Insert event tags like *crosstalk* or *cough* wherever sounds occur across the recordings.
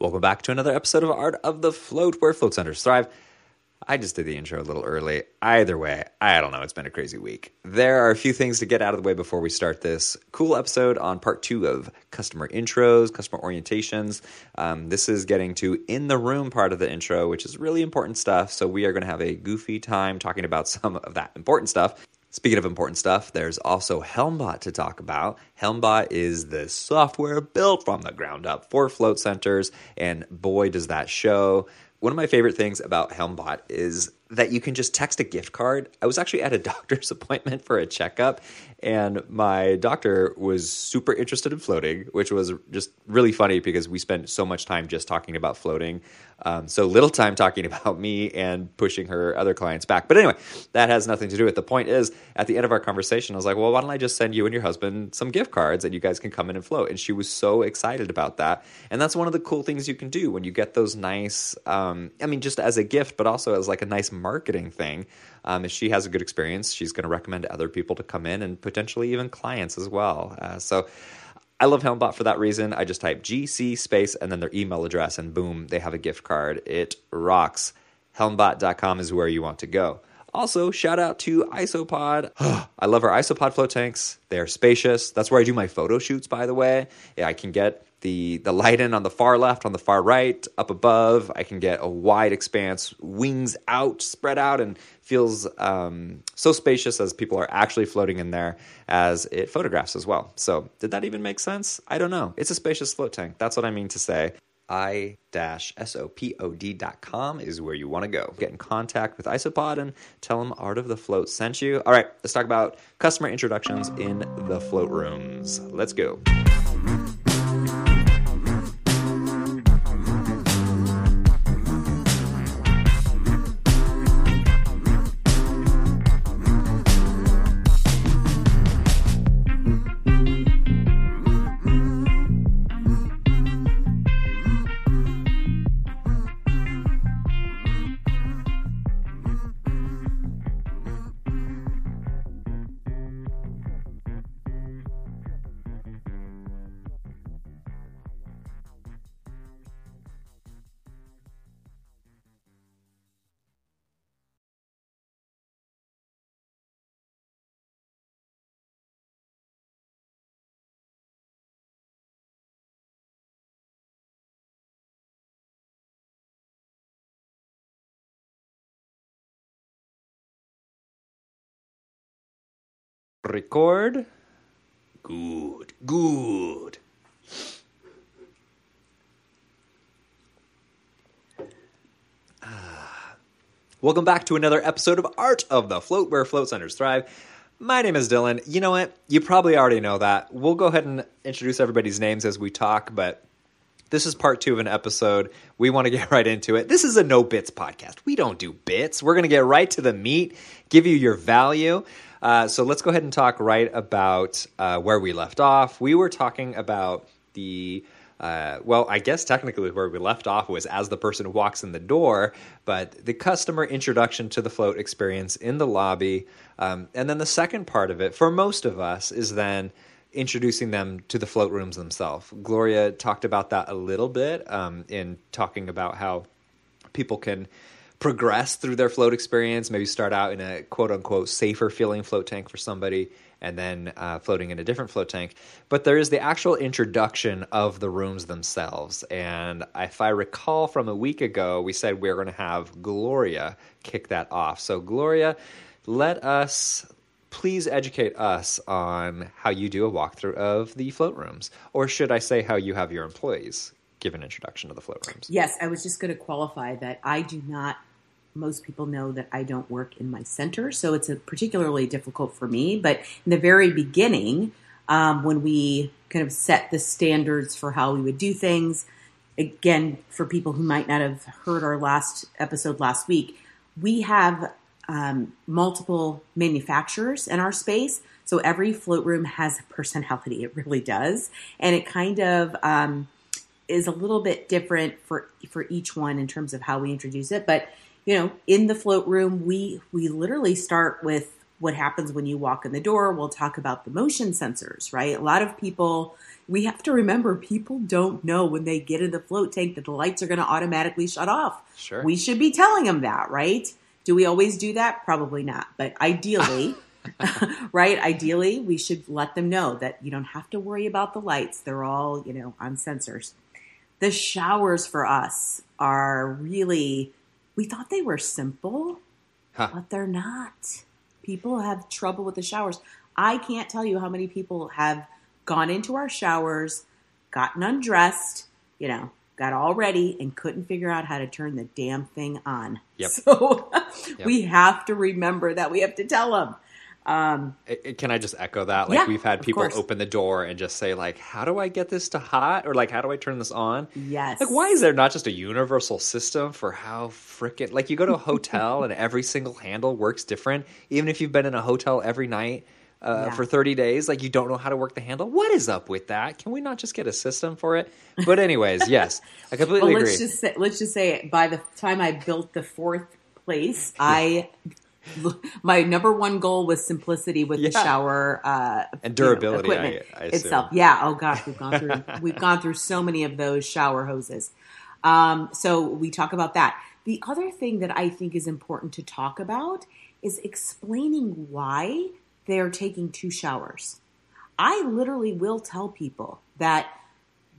Welcome back to another episode of Art of the Float, where float centers thrive. I just did the intro a little early. Either way, I don't know. It's been a crazy week. There are a few things to get out of the way before we start this cool episode on part two of customer intros, customer orientations. Um, this is getting to in the room part of the intro, which is really important stuff. So we are going to have a goofy time talking about *laughs* some of that important stuff. Speaking of important stuff, there's also Helmbot to talk about. Helmbot is the software built from the ground up for float centers, and boy, does that show. One of my favorite things about Helmbot is that you can just text a gift card. I was actually at a *laughs* doctor's appointment for a checkup, and my doctor was super interested in floating, which was just really funny because we spent so much time just talking about floating. Um, so little time talking *laughs* about me and pushing her other clients back. But anyway, that has nothing to do with it. The point is, at the end of our conversation, I was like, well, why don't I just send you and your husband some gift cards and you guys can come in and float? And she was so excited about that. And that's one of the cool things you can do when you get those nice, um, I mean, just as a gift, but also as like a nice marketing thing. Um, if she has a good experience, she's going to recommend other people to come in and potentially even clients as well. Uh, so I love Helmbot for that reason. I just type GC space and then their email address, and boom, they have a gift card. It rocks. Helmbot.com is where you want to go. Also, shout out to Isopod. *sighs* I love our Isopod float tanks. They're spacious. That's where I do my photo shoots, by the way. Yeah, I can get the the light in on the far left, on the far right, up above. I can get a wide expanse, wings out, spread out, and feels um, so spacious as people are actually floating in there as it photographs as well. So, did that even make sense? I don't know. It's a spacious float tank. That's what I mean to say isopod.com is where you want to go. Get in contact with Isopod and tell them Art of the Float sent you. All right, let's talk about customer introductions in the float rooms. Let's go. Record. Good, good. Ah. Welcome back to another episode of Art of the Float, where float centers thrive. My name is Dylan. You know what? You probably already know that. We'll go ahead and introduce everybody's names as we talk, but this is part two of an episode. We want to *laughs* get right into it. This is a no bits podcast. We don't do bits. We're going to get right to the meat, give you your value. Uh, so let's go ahead and talk right about uh, where we left off. We were talking about the. Uh, well, I guess technically where we left off was as the person walks in the door, but the customer introduction to the float experience in the lobby. Um, and then the second part of it, for most of us, is then introducing them to the float rooms themselves. Gloria talked about that a little bit um, in talking about how people can progress through their float experience, maybe start out in a quote unquote safer feeling float tank for somebody and then uh, floating in a different float tank. But there is the actual introduction of the rooms themselves. And if I recall from a week ago, we said we are going to have Gloria kick that off. So, Gloria, let us please educate us on how you do a walkthrough of the float rooms. Or should I say, how you have your employees give an introduction to the float rooms? Yes, I was just going to qualify that I do not most people know that I don't work in my center, so it's particularly difficult for me. But in the very beginning, um, when we kind of set the standards for how we would do things, again, for people who might not have heard our last episode last week, we have um, multiple manufacturers in our space. So every float room has a personality. It really does, and it kind of um, is a little bit different for for each one in terms of how we introduce it. But you know, in the float room, we we literally start with what happens when you walk in the door. We'll talk about the motion sensors, right? A lot of people, we have to remember people don't know when they get in the float tank that the lights are going to automatically shut off. Sure. We should be telling them that, right? Do we always do that? Probably not. But ideally, *laughs* *laughs* right? Ideally, we should let them know that you don't have to worry about the lights. They're all, you know, on sensors. The showers for us are really, we thought they were simple, Huh. but they're not. People have trouble with the showers. I can't tell you how many people have gone into our showers, gotten undressed, you know, got all ready and couldn't figure out how to turn the damn thing on. Yep. *laughs* So Yep. we have to remember that we have to tell them. Um, Can I just echo that? Like Yeah, we've had people open the door and just say like, "How do I get this to hot?" or like, "How do I turn this on?" yes. Like, why is there not just a universal system for how frickin' like you go to a *laughs* hotel and every single handle works different, even if you've been in a hotel every night uh, Yeah. for thirty days, like you don't know how to work the handle. What is up with that? Can we not just get a system for it? But anyways, *laughs* yes, I completely well, agree. let's just say, let's just say by the time I built the fourth place, I *laughs* my number one goal was simplicity with the shower uh, And you know, durability, I- I itself. Yeah. Oh gosh, we've gone through *laughs* we've gone through so many of those shower hoses. Um, so we talk about that. The other thing that I think is important to talk about is explaining why they are taking two showers. I literally will tell people that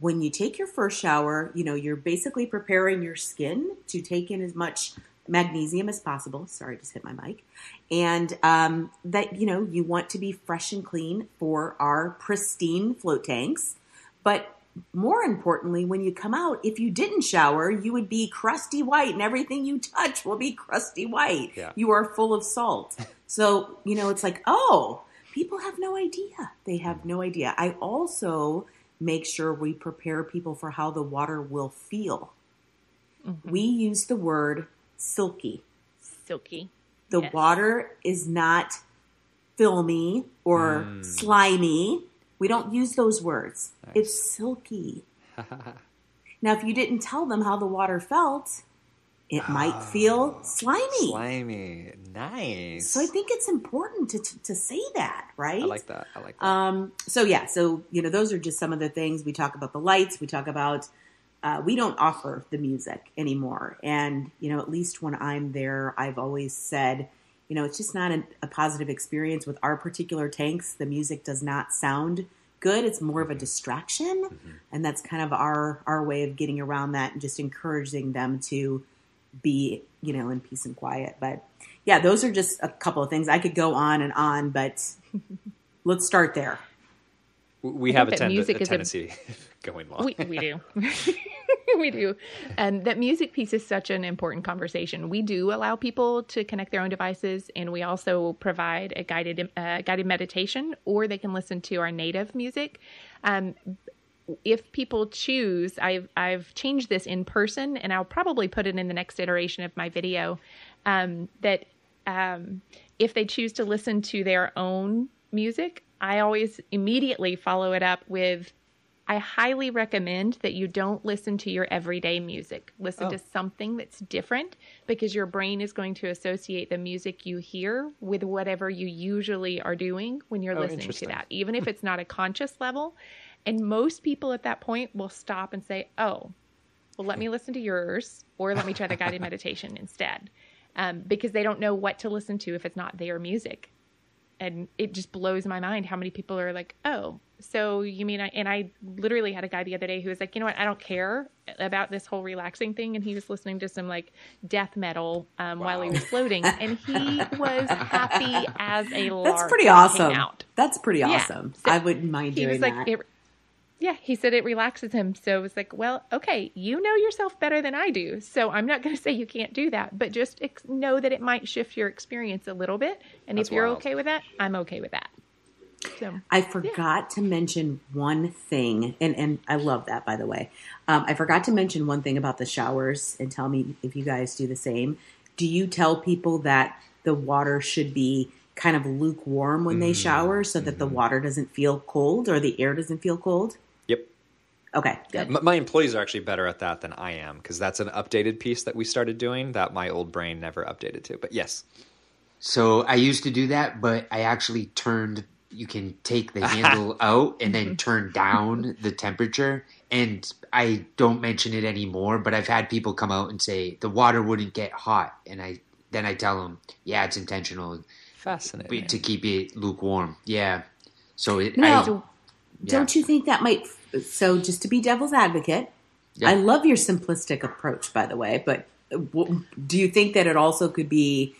when you take your first shower, you know, you're basically preparing your skin to take in as much magnesium as possible. Sorry, I just hit my mic. And um, that, you know, you want to be fresh and clean for our pristine float tanks. But more importantly, when you come out, if you didn't shower, you would be crusty white and everything you touch will be crusty white. Yeah. You are full of salt. So, you know, it's like, oh, people have no idea. They have no idea. I also make sure we prepare people for how the water will feel. We use the word silky. Silky. The Yes. water is not filmy or Mm. slimy. We don't use those words. It's silky. *laughs* now, if you didn't tell them how the water felt, it might feel slimy. Slimy, nice. So I think it's important to, to, to say that, right? I like that. I like that. Um, so yeah, so you know, those are just some of the things we talk about. The lights, we talk about. Uh, we don't offer the music anymore, and you know, at least when I'm there, I've always said, you know, it's just not a, a positive experience with our particular tanks. The music does not sound good. It's more of a distraction, and that's kind of our our way of getting around that and just encouraging them to be, you know, in peace and quiet. But yeah, those are just a couple of things. I could go on and on, but *laughs* let's start there. we have a, think that tend- music a is a- tendency *laughs* going long. We, we do. *laughs* we do. And that music piece is such an important conversation. We do allow people to connect their own devices, and we also provide a guided uh, guided meditation, or they can listen to our native music. Um, if people choose, I've I've changed this in person, and I'll probably put it in the next iteration of my video. Um, that um, if they choose to listen to their own music, I always immediately follow it up with I highly recommend that you don't listen to your everyday music. Listen Oh. to something that's different because your brain is going to associate the music you hear with whatever you usually are doing when you're Oh, listening to that, even if it's not a conscious level. And most people at that point will stop and say, Oh, well, let me listen to yours or let me try the guided *laughs* meditation instead. Um, because they don't know what to listen to if it's not their music and it just blows my mind how many people are like, "Oh, so you mean I?" And I literally had a guy the other day who was like, "You know what? I don't care about this whole relaxing thing," and he was listening to some like death metal um, while he was floating, and he was happy as a *laughs* lark. That's pretty when he came awesome. Out. That's pretty Yeah. awesome. So I wouldn't mind He doing was like, that. it, yeah, he said it relaxes him. So it was like, well, okay, you know yourself better than I do. So I'm not going *laughs* to say you can't do that, but just ex- know that it might shift your experience a little bit. And That's if you're wild. okay with that, I'm okay with that. So I forgot to mention one thing, and, and I love that, by the way. Um, I forgot to mention one thing about the showers, and tell me if you guys do the same. Do you tell people that the water should be kind of lukewarm when they shower so that the water doesn't feel cold or the air doesn't feel cold? Yep. Okay, good. M- My employees are actually better at that than I am because that's an updated piece that we started doing that my old brain never updated to. But yes, So I used to do that, but I actually turned. You can take the *laughs* handle out and then mm-hmm. turn down the temperature. And I don't mention it anymore, but I've had people come out and say the water wouldn't get hot, and I then I tell them, yeah, it's intentional Fascinating. to keep it lukewarm. Yeah. So it. Now, I, yeah. Don't you think that might? So, just to be devil's advocate, Yeah. I love your simplistic approach, by the way. But do you think that it also could be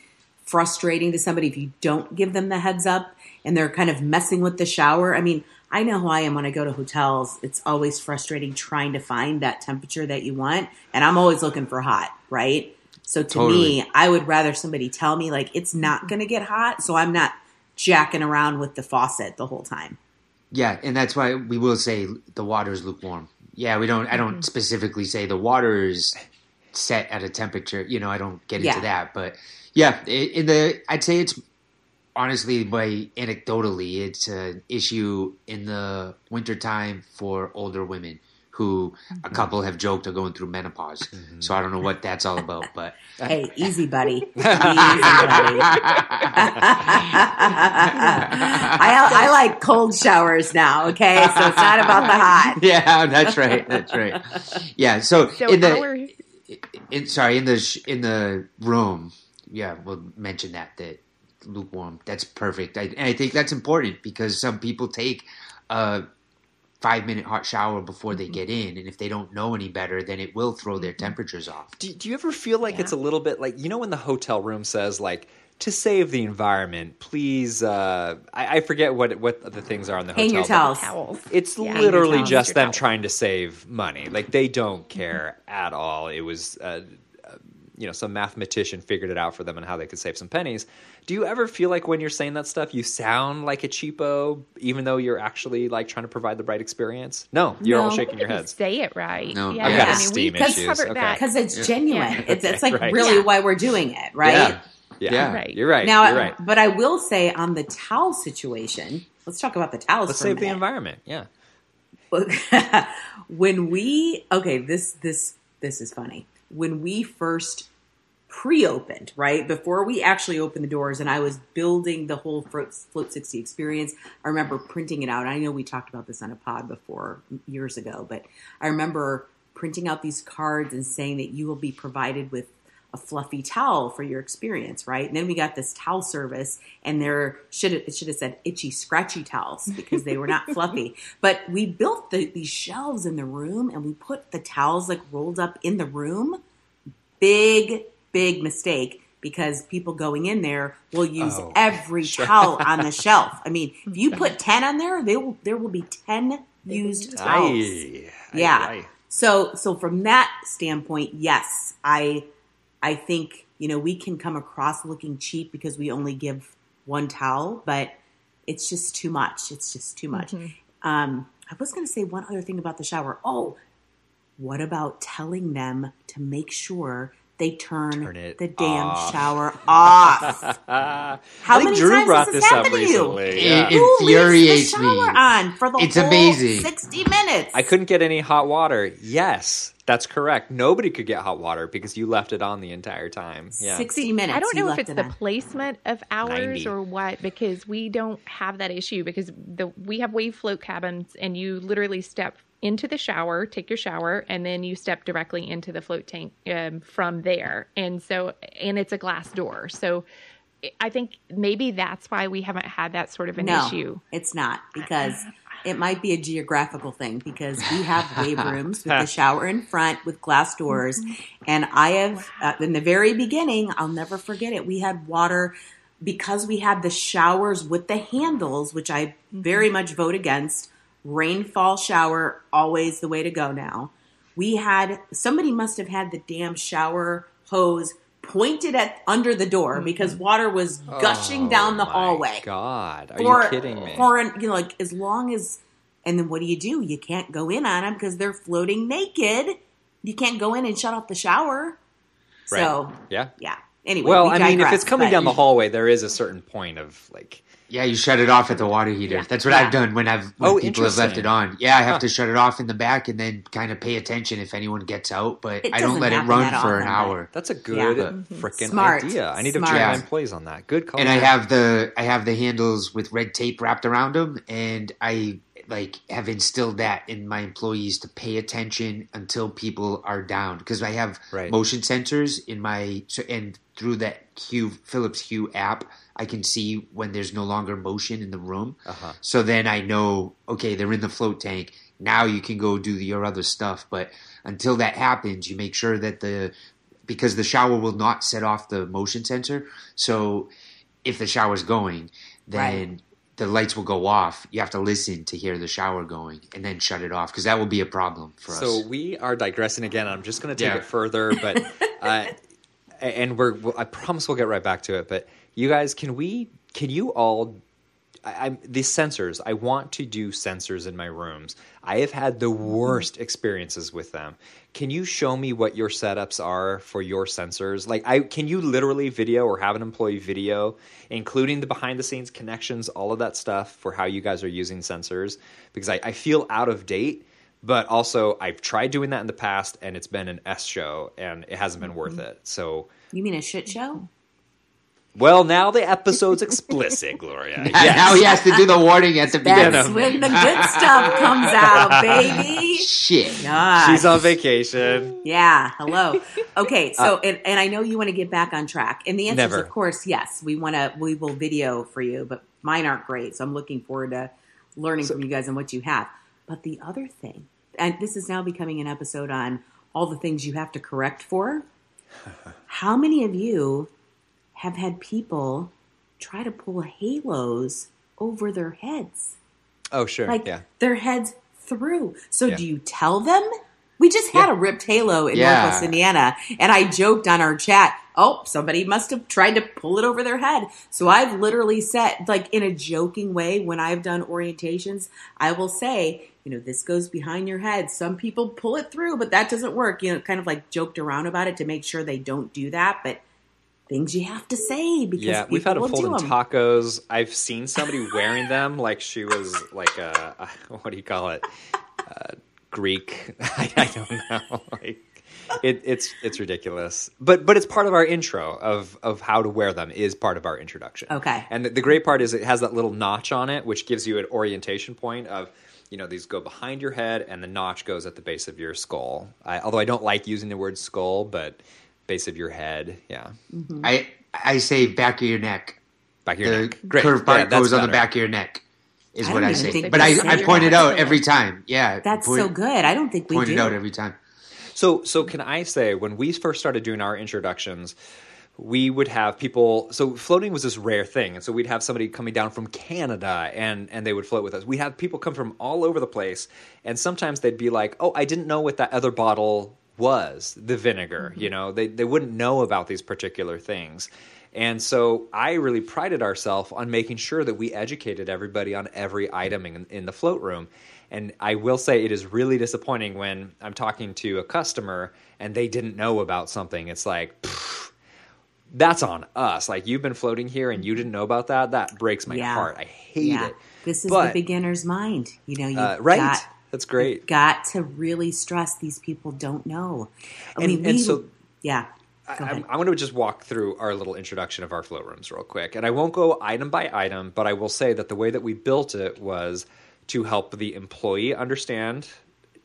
frustrating to somebody if you don't give them the heads up and they're kind of messing with the shower? I mean, I know how I am when I go to hotels. It's always frustrating trying to find that temperature that you want, and I'm always looking for hot, right? So to me, I would rather somebody tell me like it's not going to get hot, so I'm not jacking around with the faucet the whole time. Yeah, and that's why we will say the water is lukewarm. Yeah, we don't. I don't Mm-hmm. specifically say the water is set at a temperature. You know, I don't get Yeah. into that, but yeah, in the I'd say it's honestly by anecdotally, it's an issue in the wintertime for older women who Mm-hmm. a couple have joked are going through menopause. So I don't know what that's all about, but *laughs* Hey, easy, buddy. *laughs* Easy, buddy. *laughs* I, I like cold showers now, okay? So it's not about the hot. yeah, that's right. That's right. Yeah. So, So in the our in, sorry in the sh- in the room yeah we'll mention that that lukewarm that's perfect I, and i think that's important because some people take a five minute hot shower before they get in and if they don't know any better then it will throw their temperatures off Do, do you ever feel like Yeah. it's a little bit like you know when the hotel room says like to save the environment, please? Uh, I, I forget what what the things are on the Hang hotel. your towels. towels. It's Yeah. literally towels. just them towels. trying to save money. Like they don't care at all. It was. Uh, uh, you know, some mathematician figured it out for them and how they could save some pennies. Do you ever feel like when you're saying that stuff, you sound like a cheapo, even though you're actually like trying to provide the right experience? No, you're all shaking your heads. Say it right. No, yeah, I've I got mean, esteem we issues. covered Okay. Because it's Yeah. genuine. Yeah. *laughs* It's, it's like Right. really Yeah. why we're doing it, right? Yeah. Yeah, Yeah. Right. you're right. Now, you're right. but I will say on the towel situation, let's talk about the towels Let's for a save the environment. Yeah. *laughs* when we okay this this this is funny when we first pre-opened right before we actually opened the doors and i was building the whole float, float 60 experience i remember printing it out i know we talked about this on a pod before years ago but i remember printing out these cards and saying that you will be provided with a fluffy towel for your experience, right? And then we got this towel service, and there should it should have said itchy, scratchy towels because they were not *laughs* fluffy. But we built the, these shelves in the room, and we put the towels like rolled up in the room. Big, big mistake because people going in there will use Oh, every sure. towel on the *laughs* shelf. I mean, if you put ten on there, they will there will be ten used towels. Aye. Yeah. Aye, aye. So so from that standpoint, yes, I I think, you know, we can come across looking cheap because we only give one towel, but it's just too much. It's just too much. Um, I was going to say one other thing about the shower. Oh, what about telling them to make sure they turn, Turn it the damn off. shower off? *laughs* How How many Drew times brought has this this up happened to you? recently. It- Yeah. it- Who infuriates leaves the shower me. on for the It's whole amazing. 60 minutes? I couldn't get any hot water. Yes, that's correct. Nobody could get hot water because you left it on the entire time. Yeah. 60 minutes. I don't know if it's it the on. placement of hours 90. or what, because we don't have that issue because the we have wave float cabins and you literally step into the shower, take your shower, and then you step directly into the float tank um, from there. And so, and it's a glass door. So I think maybe that's why we haven't had that sort of an no, issue. it's not because it might be a geographical thing because we have *laughs* wave rooms with the shower in front with glass doors, and I have uh, in the very beginning, I'll never forget it. We had water because we had the showers with the handles, which I very much vote against. Rainfall shower always the way to go now. We had somebody must have had the damn shower hose pointed at under the door mm-hmm. because water was gushing Oh down the hallway God, are for, you kidding me? For an, you know, like as long as, and then what do you do? You can't go in on them because they're floating naked. You can't go in and shut off the shower. So yeah. yeah, Anyway, Well, we I mean, if it's coming down the hallway, there is a certain point of like. Yeah, you shut it off at the water heater. That's what Yeah. I've done when I've when Oh, people have left it on. Yeah, I have Huh. to shut it off in the back and then kind of pay attention if anyone gets out. But I don't let it run that for an often, hour. That's a good mm-hmm. Yeah. freaking idea. I need to Smart. train my Yeah. employees on that. Good call. and I have the I have the handles with red tape wrapped around them, and I like have instilled that in my employees to pay attention until people are down because I have Right. motion sensors in my and through that Hue Philips Hue app, I can see when there's no longer motion in the room. Uh-huh. So then I know okay, they're in the float tank. Now you can go do your other stuff, but until that happens, you make sure that the because the shower will not set off the motion sensor. So if the shower's going, then Right. the lights will go off. You have to listen to hear the shower going and then shut it off because that will be a problem for So us. So we are digressing again. I'm just going to take Yeah. it further, but *laughs* uh, and we're I promise we'll get right back to it. But you guys, can we? Can you all? I, I'm these sensors. I want to do sensors in my rooms. I have had the mm-hmm. worst experiences with them. Can you show me what your setups are for your sensors? Like, I can you literally video or have an employee video, including the behind the scenes connections, all of that stuff for how you guys are using sensors? Because I, I feel out of date but also I've tried doing that in the past and it's been an S show and it hasn't been worth mm-hmm. it. So, You mean a shit show? well, now the episode's explicit, *laughs* Gloria. And Now he has to do the warning at the beginning. That's when the good stuff comes out, *laughs* baby. Shit. Gosh. She's on vacation. Yeah. Hello. Okay. Uh, so, and, and I know you want to get back on track, and the answer Never. is, of course, yes. We want to. We will video for you, but mine aren't great. So I'm looking forward to learning from you guys and what you have. But the other thing, and this is now becoming an episode on all the things you have to correct for. *laughs* How many of you have had people try to pull halos over their heads? Oh, sure. like yeah. their heads through. So Yeah. do you tell them? We just had Yeah. a ripped halo in. Northwest Indiana, and I joked on our chat, "Oh, somebody must have tried to pull it over their head." So I've literally said, like in a joking way, when I've done orientations, I will say, you know, this goes behind your head. Some people pull it through, but that doesn't work. You know, kind of like joked around about it to make sure they don't do that, but. Things you have to say because Yeah, we've had them fold do tacos. I've seen somebody wearing them like she was like a, a *laughs* what do you call it? Uh, Greek. *laughs* I, I don't know. *laughs* Like it, it's it's ridiculous. But but it's part of our intro of of how to wear them is part of our introduction. Okay. And the, the great part is it has that little notch on it, which gives you an orientation point of. You know, these go behind your head, and the notch goes at the base of your skull. I, although I don't like using the word skull, but base of your head, yeah, mm-hmm. I I say back of your neck. back of your The neck. Great. curved part that's goes on the back of your neck. Is I what I even say. But I, I point it out every time. Yeah. That's point, so good. I don't think we Point do. it out every time. So, so can I say when we first started doing our introductions, we would have people. So floating was this rare thing, and so we'd have somebody coming down from Canada, and and they would float with us. We'd have people come from all over the place, and sometimes they'd be like, "Oh, I didn't know what that other bottle was, the vinegar." Mm-hmm. You know, they they wouldn't know about these particular things. And so I really prided ourselves on making sure that we educated everybody on every item in, in the float room. And I will say it is really disappointing when I'm talking to a customer and they didn't know about something. It's like, that's on us. Like you've been floating here and you didn't know about that. That breaks my Yeah. heart. I hate yeah. it. This is But- the beginner's mind. You know, you've Uh, right. got, that's great. got to really stress these people don't know. I And- mean, and we, so- yeah. I, I'm going to just walk through our little introduction of our flow rooms real quick. And I won't go item by item, but I will say that the way that we built it was to help the employee understand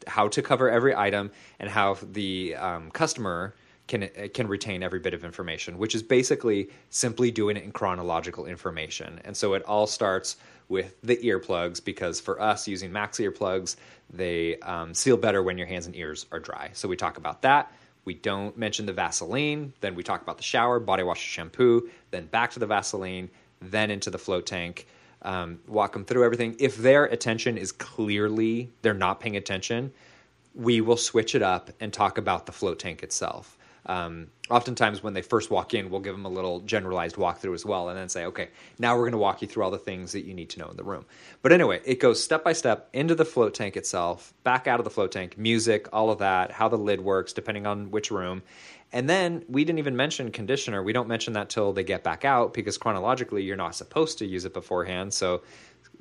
how to cover every item and how the um, customer can can retain every bit of information, which is basically simply doing it in chronological information. And so it all starts with the earplugs because for us using Mack's earplugs, they um, seal better when your hands and ears are dry. So we talk about that. We don't mention the Vaseline. Then we talk about the shower, body wash, shampoo. Then back to the Vaseline. Then into the float tank. Um, walk them through everything. If their attention is clearly they're not paying attention, we will switch it up and talk about the float tank itself. Um, oftentimes, when they first walk in, we'll give them a little generalized walkthrough as well, and then say, okay, now we're going to walk you through all the things that you need to know in the room. But anyway, it goes step by step into the float tank itself, back out of the float tank, music, all of that, how the lid works, depending on which room. And then we didn't even mention conditioner. We don't mention that till they get back out because chronologically, you're not supposed to use it beforehand. So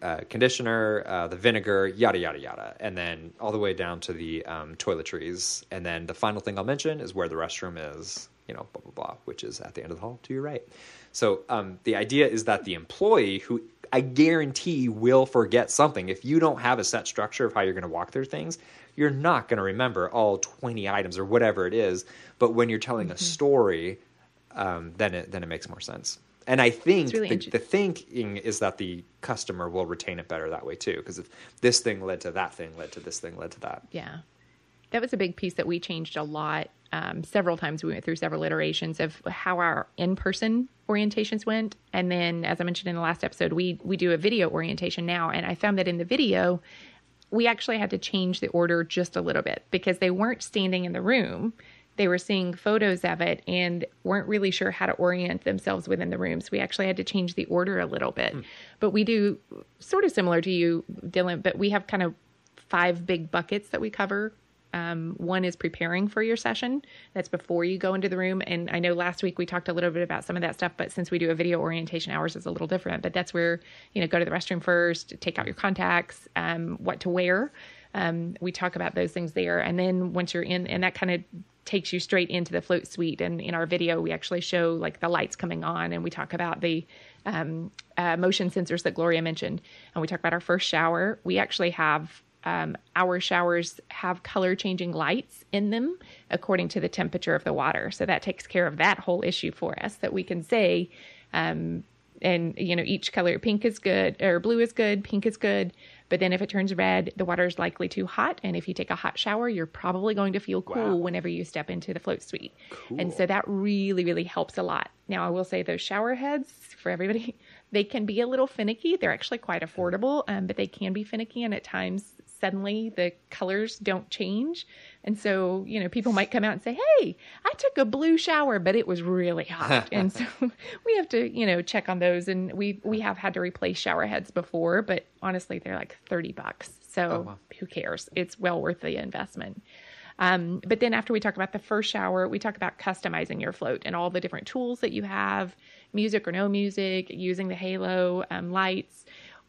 uh, conditioner, uh, the vinegar, yada yada yada, and then all the way down to the um, toiletries. And then the final thing I'll mention is where the restroom is. You know, blah blah blah, which is at the end of the hall to your right. So um, the idea is that the employee, who I guarantee will forget something, if you don't have a set structure of how you're going to walk through things, you're not going to remember all 20 items or whatever it is. But when you're telling mm-hmm. a story, um, then it then it makes more sense. And I think really the, the, thinking is that the customer will retain it better that way too. Because if this thing led to that thing, led to this thing, led to that. Yeah. That was a big piece that we changed a lot. Um, several times we went through several iterations of how our in-person orientations went, and then, as I mentioned in the last episode, we we do a video orientation now, and I found that in the video, we actually had to change the order just a little bit because they weren't standing in the room they were seeing photos of it and weren't really sure how to orient themselves within the rooms. We actually had to change the order a little bit. Mm. But we do sort of similar to you, Dylan, but we have kind of five big buckets that we cover. Um, one is preparing for your session. That's before you go into the room. And I know last week we talked a little bit about some of that stuff, but since we do a video orientation, ours is a little different. But that's where, you know, go to the restroom first, take out your contacts, um, what to wear. Um, we talk about those things there. And then once you're in, and that kind of takes you straight into the float suite. And in our video, we actually show like the lights coming on, and we talk about the um, uh, motion sensors that Gloria mentioned, and we talk about our first shower. We actually have um, our showers have color changing lights in them according to the temperature of the water. So that takes care of that whole issue for us. That we can say, um, and you know, each color pink is good or blue is good, pink is good. But then if it turns red, the water is likely too hot. And if you take a hot shower, you're probably going to feel cool wow. whenever you step into the float suite. Cool. And so that really, really helps a lot. Now, I will say those shower heads for everybody, *laughs* they can be a little finicky. They're actually quite affordable, um, but they can be finicky. And at times, suddenly the colors don't change. And so, you know, people might come out and say, Hey, I took a blue shower, but it was really hot. *laughs* and so *laughs* we have to, you know, check on those. And we, we have had to replace shower heads before, but honestly, they're like 30 bucks. So oh, wow. who cares? It's well worth the investment. Um, but then after we talk about the first shower, we talk about customizing your float and all the different tools that you have, music or no music, using the halo um, lights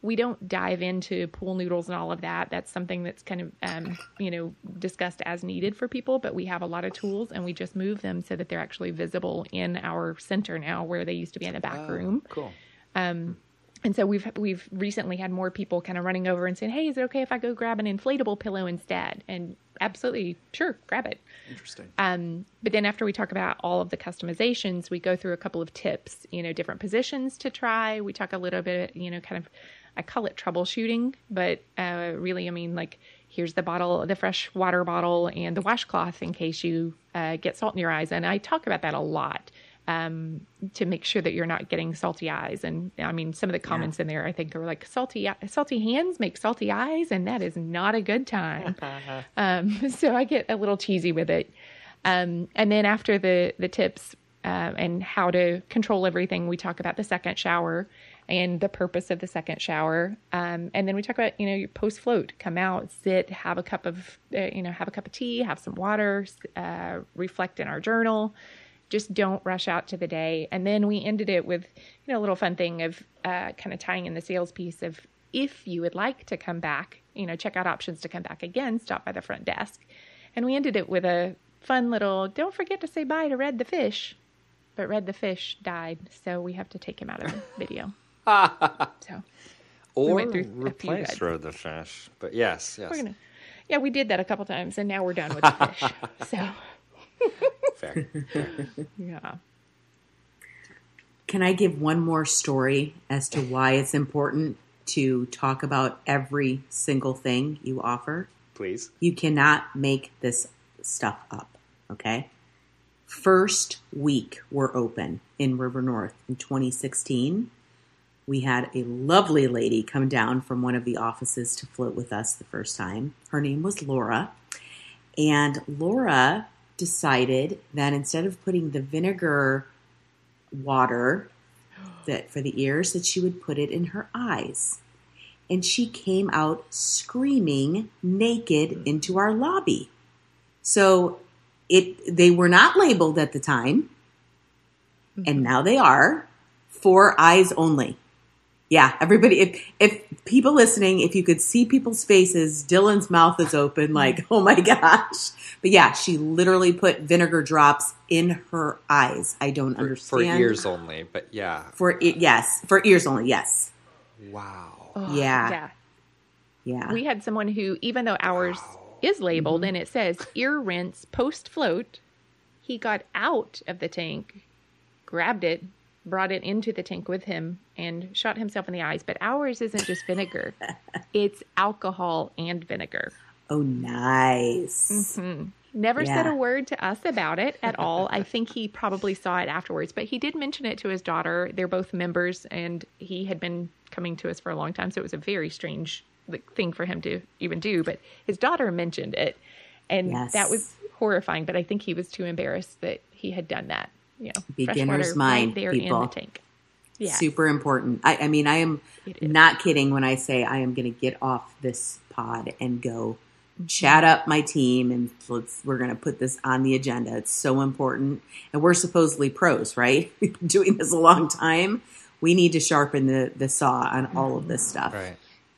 we don't dive into pool noodles and all of that. That's something that's kind of, um, you know, discussed as needed for people, but we have a lot of tools and we just move them so that they're actually visible in our center now where they used to be in the back oh, room. Cool. Um, and so we've we've recently had more people kind of running over and saying, "Hey, is it okay if I go grab an inflatable pillow instead?" And absolutely, sure, grab it. Interesting. Um, but then after we talk about all of the customizations, we go through a couple of tips. You know, different positions to try. We talk a little bit, you know, kind of I call it troubleshooting, but uh, really, I mean, like, here's the bottle, the fresh water bottle, and the washcloth in case you uh, get salt in your eyes. And I talk about that a lot um, to make sure that you're not getting salty eyes. And I mean, some of the comments yeah. in there, I think, are like salty, salty hands make salty eyes, and that is not a good time. um, *laughs* so I get a little cheesy with it. Um, and then after the the tips uh, and how to control everything, we talk about the second shower and the purpose of the second shower. Um, and then we talk about, you know, your post float, come out, sit, have a cup of, uh, you know, have a cup of tea, have some water, uh, reflect in our journal. Just don't rush out to the day. And then we ended it with, you know, a little fun thing of uh, kind of tying in the sales piece of if you would like to come back, you know, check out options to come back again, stop by the front desk. And we ended it with a fun little, don't forget to say bye to Red the fish. But Red the fish died, so we have to take him out of the *laughs* video so or we replace Red the fish. But yes, yes. Gonna, yeah, we did that a couple times, and now we're done with the fish. *laughs* so fair. *laughs* yeah. Can I give one more story as to why it's important to talk about every single thing you offer? Please. You cannot make this stuff up, okay? First week we're open in River North in 2016 we had a lovely lady come down from one of the offices to float with us the first time. Her name was Laura. And Laura decided that instead of putting the vinegar water that for the ears that she would put it in her eyes. And she came out screaming naked into our lobby. So it they were not labeled at the time. And mm-hmm. now they are. For eyes only yeah everybody if if people listening if you could see people's faces dylan's mouth is open like oh my *laughs* gosh but yeah she literally put vinegar drops in her eyes i don't For understand for ears only, but yeah. for it yes for ears only yes Wow. Oh, Yeah. Yeah. yeah We had someone who, even though ours is labeled Mm-hmm. and it says ear rinse post float, he got out of the tank, grabbed it, brought it into the tank with him, and shot himself in the eyes. But ours isn't just vinegar, *laughs* it's alcohol and vinegar. oh nice mm-hmm. Never said a word to us about it at all. I *laughs* think he probably saw it afterwards, but he did mention it to his daughter. They're both members, and he had been coming to us for a long time, so it was a very strange thing for him to even do. But his daughter mentioned it, and Yes. that was horrifying. But I think he was too embarrassed that he had done that. You know, Beginner's mind, right people. in the tank. Yeah, super important. I, I mean i am not kidding when i say i am going to get off this pod and go chat up my team and let's we're going to put this on the agenda. It's so important. And we're supposedly pros right? *laughs* We've been doing this a long time. We need to sharpen the the saw on all of this stuff. Right.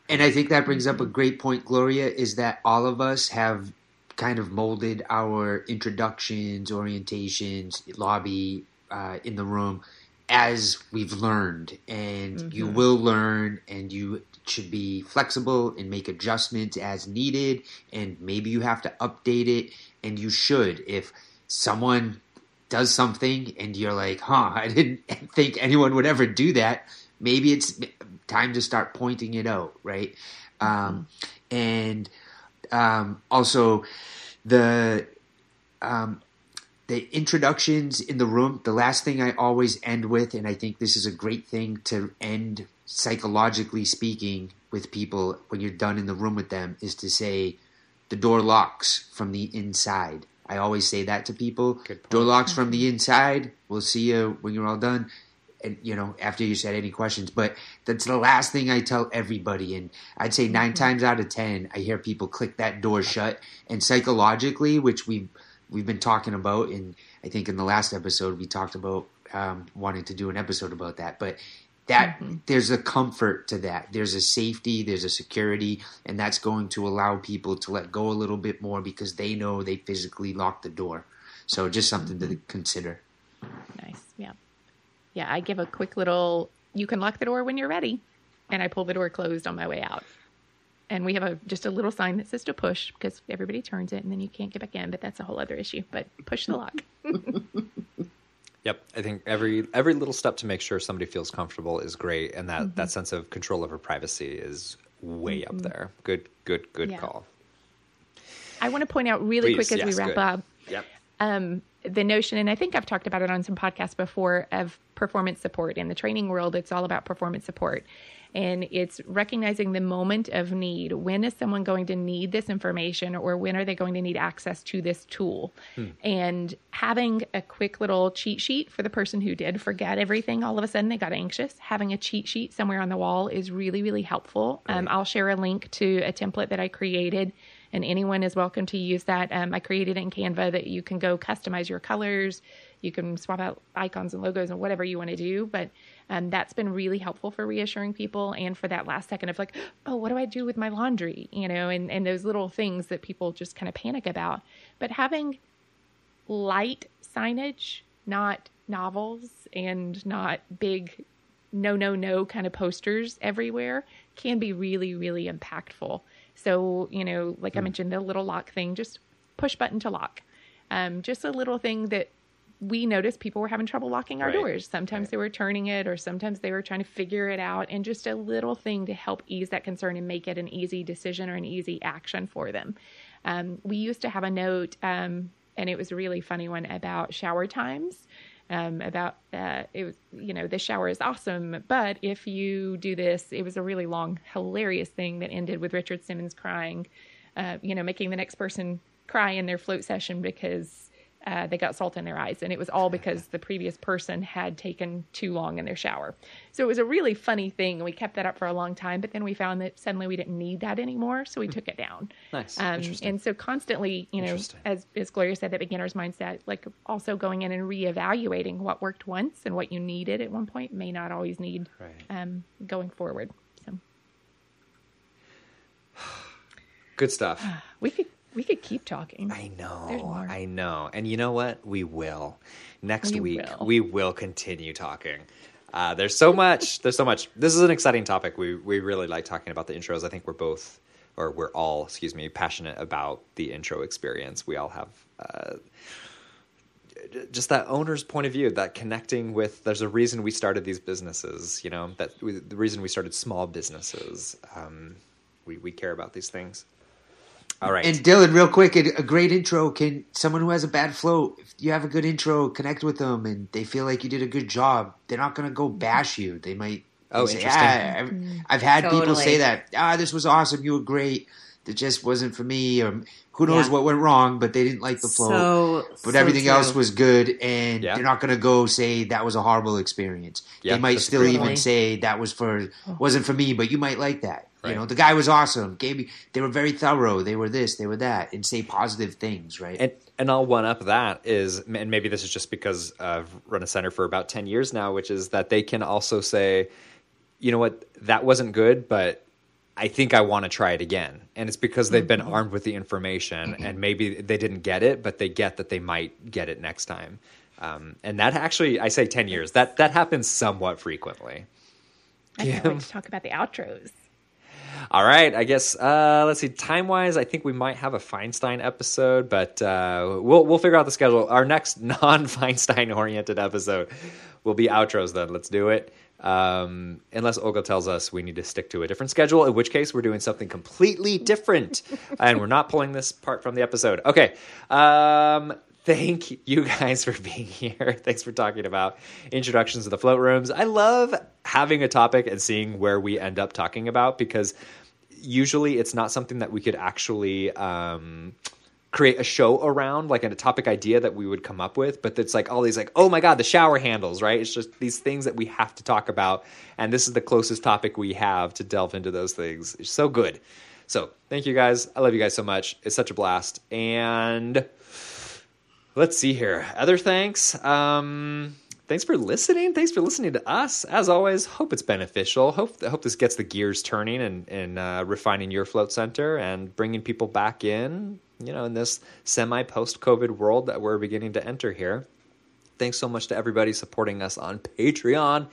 And I think that brings up a great point, Gloria, is that all of us have kind of molded our introductions, orientations, lobby uh, in the room as we've learned. And you will learn, and you should be flexible and make adjustments as needed. And maybe you have to update it, and you should. If someone does something and you're like, huh, *laughs* I didn't think anyone would ever do that. Maybe it's time to start pointing it out, right? Um, and um, also the um, the introductions in the room. The last thing I always end with, and I think this is a great thing to end psychologically speaking with people when you're done in the room with them, is to say, "The door locks from the inside." I always say that to people. Door locks from the inside. We'll see you when you're all done. And you know, after you said any questions, but that's the last thing I tell everybody. And I'd say 9 mm-hmm. times out of ten, I hear people click that door shut. And psychologically, which we we've been talking about, and I think in the last episode we talked about um, wanting to do an episode about that. But that mm-hmm. there's a comfort to that. There's a safety. There's a security, and that's going to allow people to let go a little bit more because they know they physically locked the door. So just something to mm-hmm. consider. Nice. Yeah. Yeah. I give a quick little, you can lock the door when you're ready. And I pull the door closed on my way out. And we have a just a little sign that says to push because everybody turns it and then you can't get back in, but that's a whole other issue. But push the lock. *laughs* Yep, I think every every little step to make sure somebody feels comfortable is great, and that that sense of control over privacy is way up there. Good, good, good Yeah. call. I want to point out really Please, quick as yes, we wrap good. up Yep. um, the notion, and I think I've talked about it on some podcasts before, of performance support. In the training world, it's all about performance support. And it's recognizing the moment of need. When is someone going to need this information, or when are they going to need access to this tool? And having a quick little cheat sheet for the person who did forget everything all of a sudden, they got anxious. Having a cheat sheet somewhere on the wall is really, really helpful. Um, I'll share a link to a template that I created and anyone is welcome to use that. Um, I created in Canva that you can go customize your colors, you can swap out icons and logos and whatever you want to do. But um, that's been really helpful for reassuring people and for that last second of like, oh, what do I do with my laundry? You know, and, and those little things that people just kind of panic about. But having light signage, not novels and not big no, no, no kind of posters everywhere can be really, really impactful. So, you know, like I mentioned, the little lock thing, just push button to lock. Um, just a little thing that we noticed people were having trouble locking our Right. doors. Sometimes they were turning it, or sometimes they were trying to figure it out, and just a little thing to help ease that concern and make it an easy decision or an easy action for them. Um, we used to have a note, um, and it was a really funny one about shower times. Um, about it was, you know, the shower is awesome, but if you do this, it was a really long, hilarious thing that ended with Richard Simmons crying, uh, you know, making the next person cry in their float session because uh, they got salt in their eyes, and it was all because the previous person had taken too long in their shower. So it was a really funny thing. We kept that up for a long time, but then we found that suddenly we didn't need that anymore, so we took it down. Nice. Um, Interesting. and so constantly, you know, as as Gloria said, that beginner's mindset, like also going in and reevaluating what worked once and what you needed at one point may not always need Right. um, going forward. So *sighs* Good stuff. *sighs* we could we could keep talking. I know. I know. And you know what? We will. Next We week, will. we will continue talking. Uh, there's so much. There's so much. This is an exciting topic. We we really like talking about the intros. I think we're both, or we're all, excuse me, passionate about the intro experience. We all have uh, just that owner's point of view, that connecting with. There's a reason we started these businesses. You know that we, the reason we started small businesses. Um, we we care about these things. All right. And Dylan, real quick, a, a great intro can someone who has a bad flow. If you have a good intro, connect with them, and they feel like you did a good job. They're not going to go bash you. They might. Oh, say, interesting. "Ah, I've, I've had people say that. Ah, this was awesome. You were great. It just wasn't for me. Or who knows Yeah. what went wrong, but they didn't like the flow. So, but so everything true. else was good, and Yeah. they're not going to go say that was a horrible experience. Yeah, they might still even Totally. say that was for oh. wasn't for me, but you might like that. Right. You know, the guy was awesome. Gave me, they were very thorough. They were this, they were that, and say positive things, right? And and I'll one up that is, and maybe this is just because I've run a center for about ten years now, which is that they can also say, you know what, that wasn't good, but I think I want to try it again, and it's because they've been armed with the information, and maybe they didn't get it, but they get that they might get it next time. Um, and that actually, I say ten years. That that happens somewhat frequently. I can't wait to talk about the outros. All right, I guess uh, let's see. Time wise, I think we might have a Feinstein episode, but uh, we'll we'll figure out the schedule. Our next *laughs* non Feinstein oriented episode will be outros. Then let's do it. Um, unless Olga tells us we need to stick to a different schedule, in which case we're doing something completely different, *laughs* and we're not pulling this part from the episode. Okay. Um, thank you guys for being here. *laughs* Thanks for talking about introductions to the float rooms. I love having a topic and seeing where we end up talking about because usually it's not something that we could actually um, create a show around, like a topic idea that we would come up with. But it's like all these, like, oh my God, the shower handles, right? It's just these things that we have to talk about. And this is the closest topic we have to delve into those things. It's so good. So thank you guys. I love you guys so much. It's such a blast. And let's see here. Other thanks. Um, thanks for listening. Thanks for listening to us. As always, hope it's beneficial. Hope hope this gets the gears turning and and uh, refining your float center and bringing people back in. You know, in this semi post COVID world that we're beginning to enter here. Thanks so much to everybody supporting us on Patreon.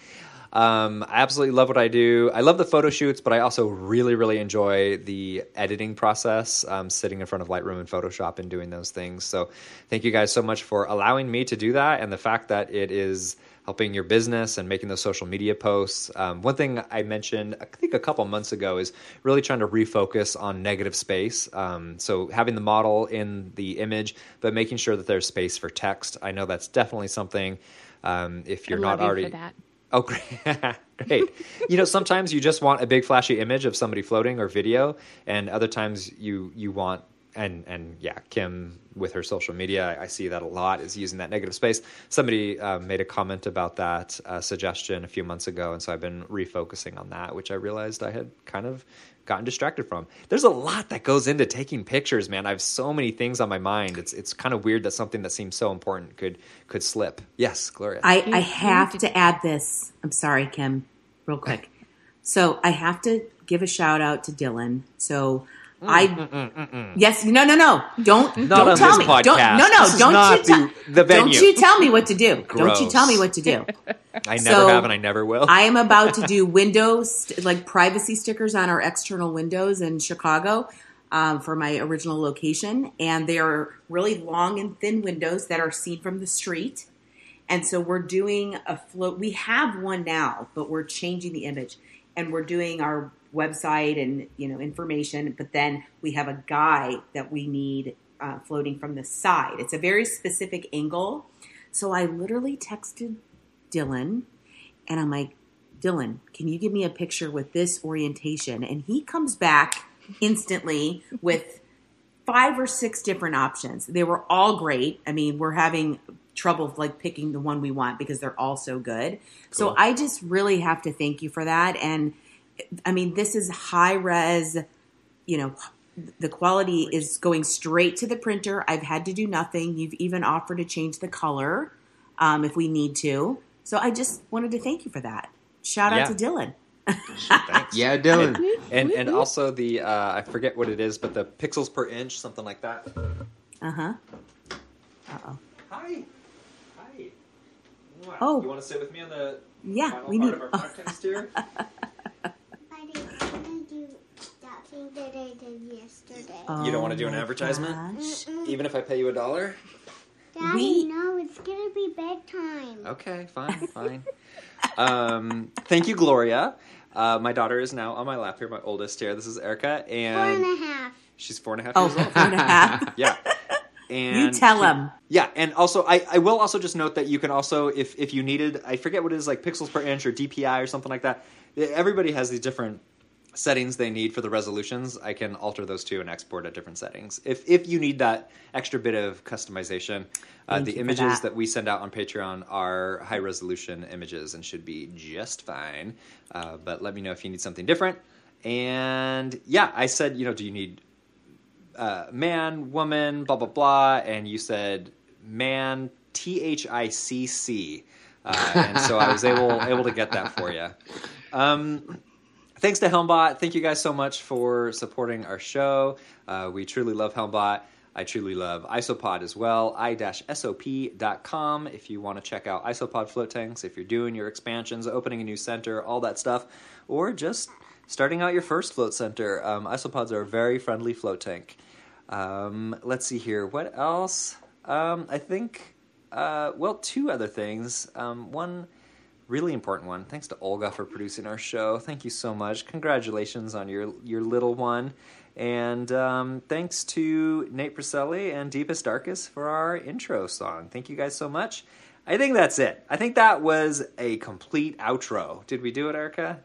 Um, I absolutely love what I do. I love the photo shoots, but I also really, really enjoy the editing process, um, sitting in front of Lightroom and Photoshop and doing those things. So, thank you guys so much for allowing me to do that and the fact that it is helping your business and making those social media posts. Um, one thing I mentioned, I think a couple months ago, is really trying to refocus on negative space. Um, so, having the model in the image, but making sure that there's space for text. I know that's definitely something. Um, if you're not you already for that. Oh, great. *laughs* great. You know, sometimes you just want a big flashy image of somebody floating or video, and other times you you want and and yeah, Kim with her social media, I, I see that a lot is using that negative space. Somebody uh, made a comment about that uh, suggestion a few months ago, and so I've been refocusing on that, which I realized I had kind of gotten distracted from. There's a lot that goes into taking pictures, man. I have so many things on my mind. It's it's kind of weird that something that seems so important could could slip. Yes, Gloria. I, I have to add this. I'm sorry, Kim, real quick. *laughs* So I have to give a shout out to Dylan. So I mm, mm, mm, yes no no no don't Not don't on tell me podcast. don't no no This don't you tell the- the venue. don't you tell me what to do don't you tell me what to do *laughs* I never So, have and I never will. I am about to do windows like privacy stickers on our external windows in Chicago um, for my original location, and they are really long and thin windows that are seen from the street. And so we're doing a float. We have one now, but we're changing the image, and we're doing our website and you know information. But then we have a guy that we need uh, floating from the side. It's a very specific angle. So I literally texted Dylan, and I'm like, Dylan, can you give me a picture with this orientation? And he comes back instantly with five or six different options. They were all great. I mean, we're having trouble like picking the one we want because they're all so good. So I just really have to thank you for that. And I mean, this is high res, you know, the quality is going straight to the printer. I've had to do nothing. You've even offered to change the color um, if we need to. So I just wanted to thank you for that. Shout out Yeah. to Dylan. Thanks. *laughs* Yeah, Dylan. And, and and also the uh, I forget what it is, but the pixels per inch, something like that. Uh huh. Uh oh. Hi. Hi. Oh. You want to sit with me on the Yeah, final we part need. of our oh, podcast here? *laughs* I didn't want to do that thing that I did yesterday. oh You don't wanna do an advertisement? gosh. Even if I pay you a dollar? Daddy, we- no, it's gonna be bedtime. Okay, fine, fine. um, thank you, Gloria. Uh, my daughter is now on my lap here, my oldest here. This is Erica, and and a half. she's four and a half Oh, years old. four and a half. *laughs* Yeah. And You tell him. Yeah, and also I, I will also just note that you can also if if you needed I forget what it is like pixels per inch or DPI or something like that. Everybody has these different settings they need for the resolutions. I can alter those too and export at different settings. If if you need that extra bit of customization, uh, the images that. that we send out on Patreon are high resolution images and should be just fine. Uh, but let me know if you need something different. And yeah, I said, you know, do you need uh, man, woman, blah blah blah, and you said man, T H I C C, uh, and so I was able able to get that for you. Um, thanks to Helmbot. Thank you guys so much for supporting our show. Uh, we truly love Helmbot. I truly love Isopod as well. isopod.com if you want to check out Isopod float tanks, if you're doing your expansions, opening a new center, all that stuff, or just starting out your first float center. Um, Isopods are a very friendly float tank. Um, let's see here. What else? Um, I think, uh, well, two other things. Um, one really important one. Thanks to Olga for producing our show. Thank you so much. Congratulations on your your little one. And um, thanks to Nate Priscelli and Deepest Darkest for our intro song. Thank you guys so much. I think that's it. I think that was a complete outro. Did we do it, Erica?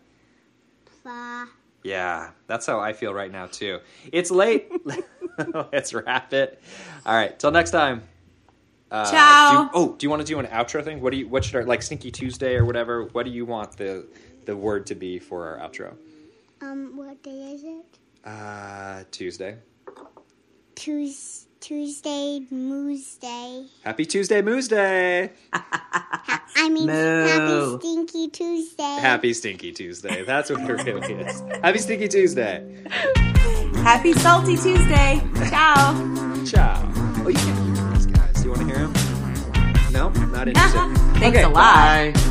Fa. Yeah, that's how I feel right now too. It's late. *laughs* Let's wrap it. All right, till next time. Uh, Ciao. do you- oh, do you want to do an outro thing? What do you? What should our like Stinky Tuesday or whatever? What do you want the the word to be for our outro? Um, what day is it? Uh, Tuesday. Tues Tuesday, Moose Day. Happy Tuesday, Moose Day. I mean, *laughs* Moo. Happy Stinky Tuesday. Happy Stinky Tuesday. That's what it really is. Happy Stinky Tuesday. Happy Salty Tuesday. Ciao. Ciao. Oh, you No, not interested. *laughs* Thanks Okay, a lot. Bye.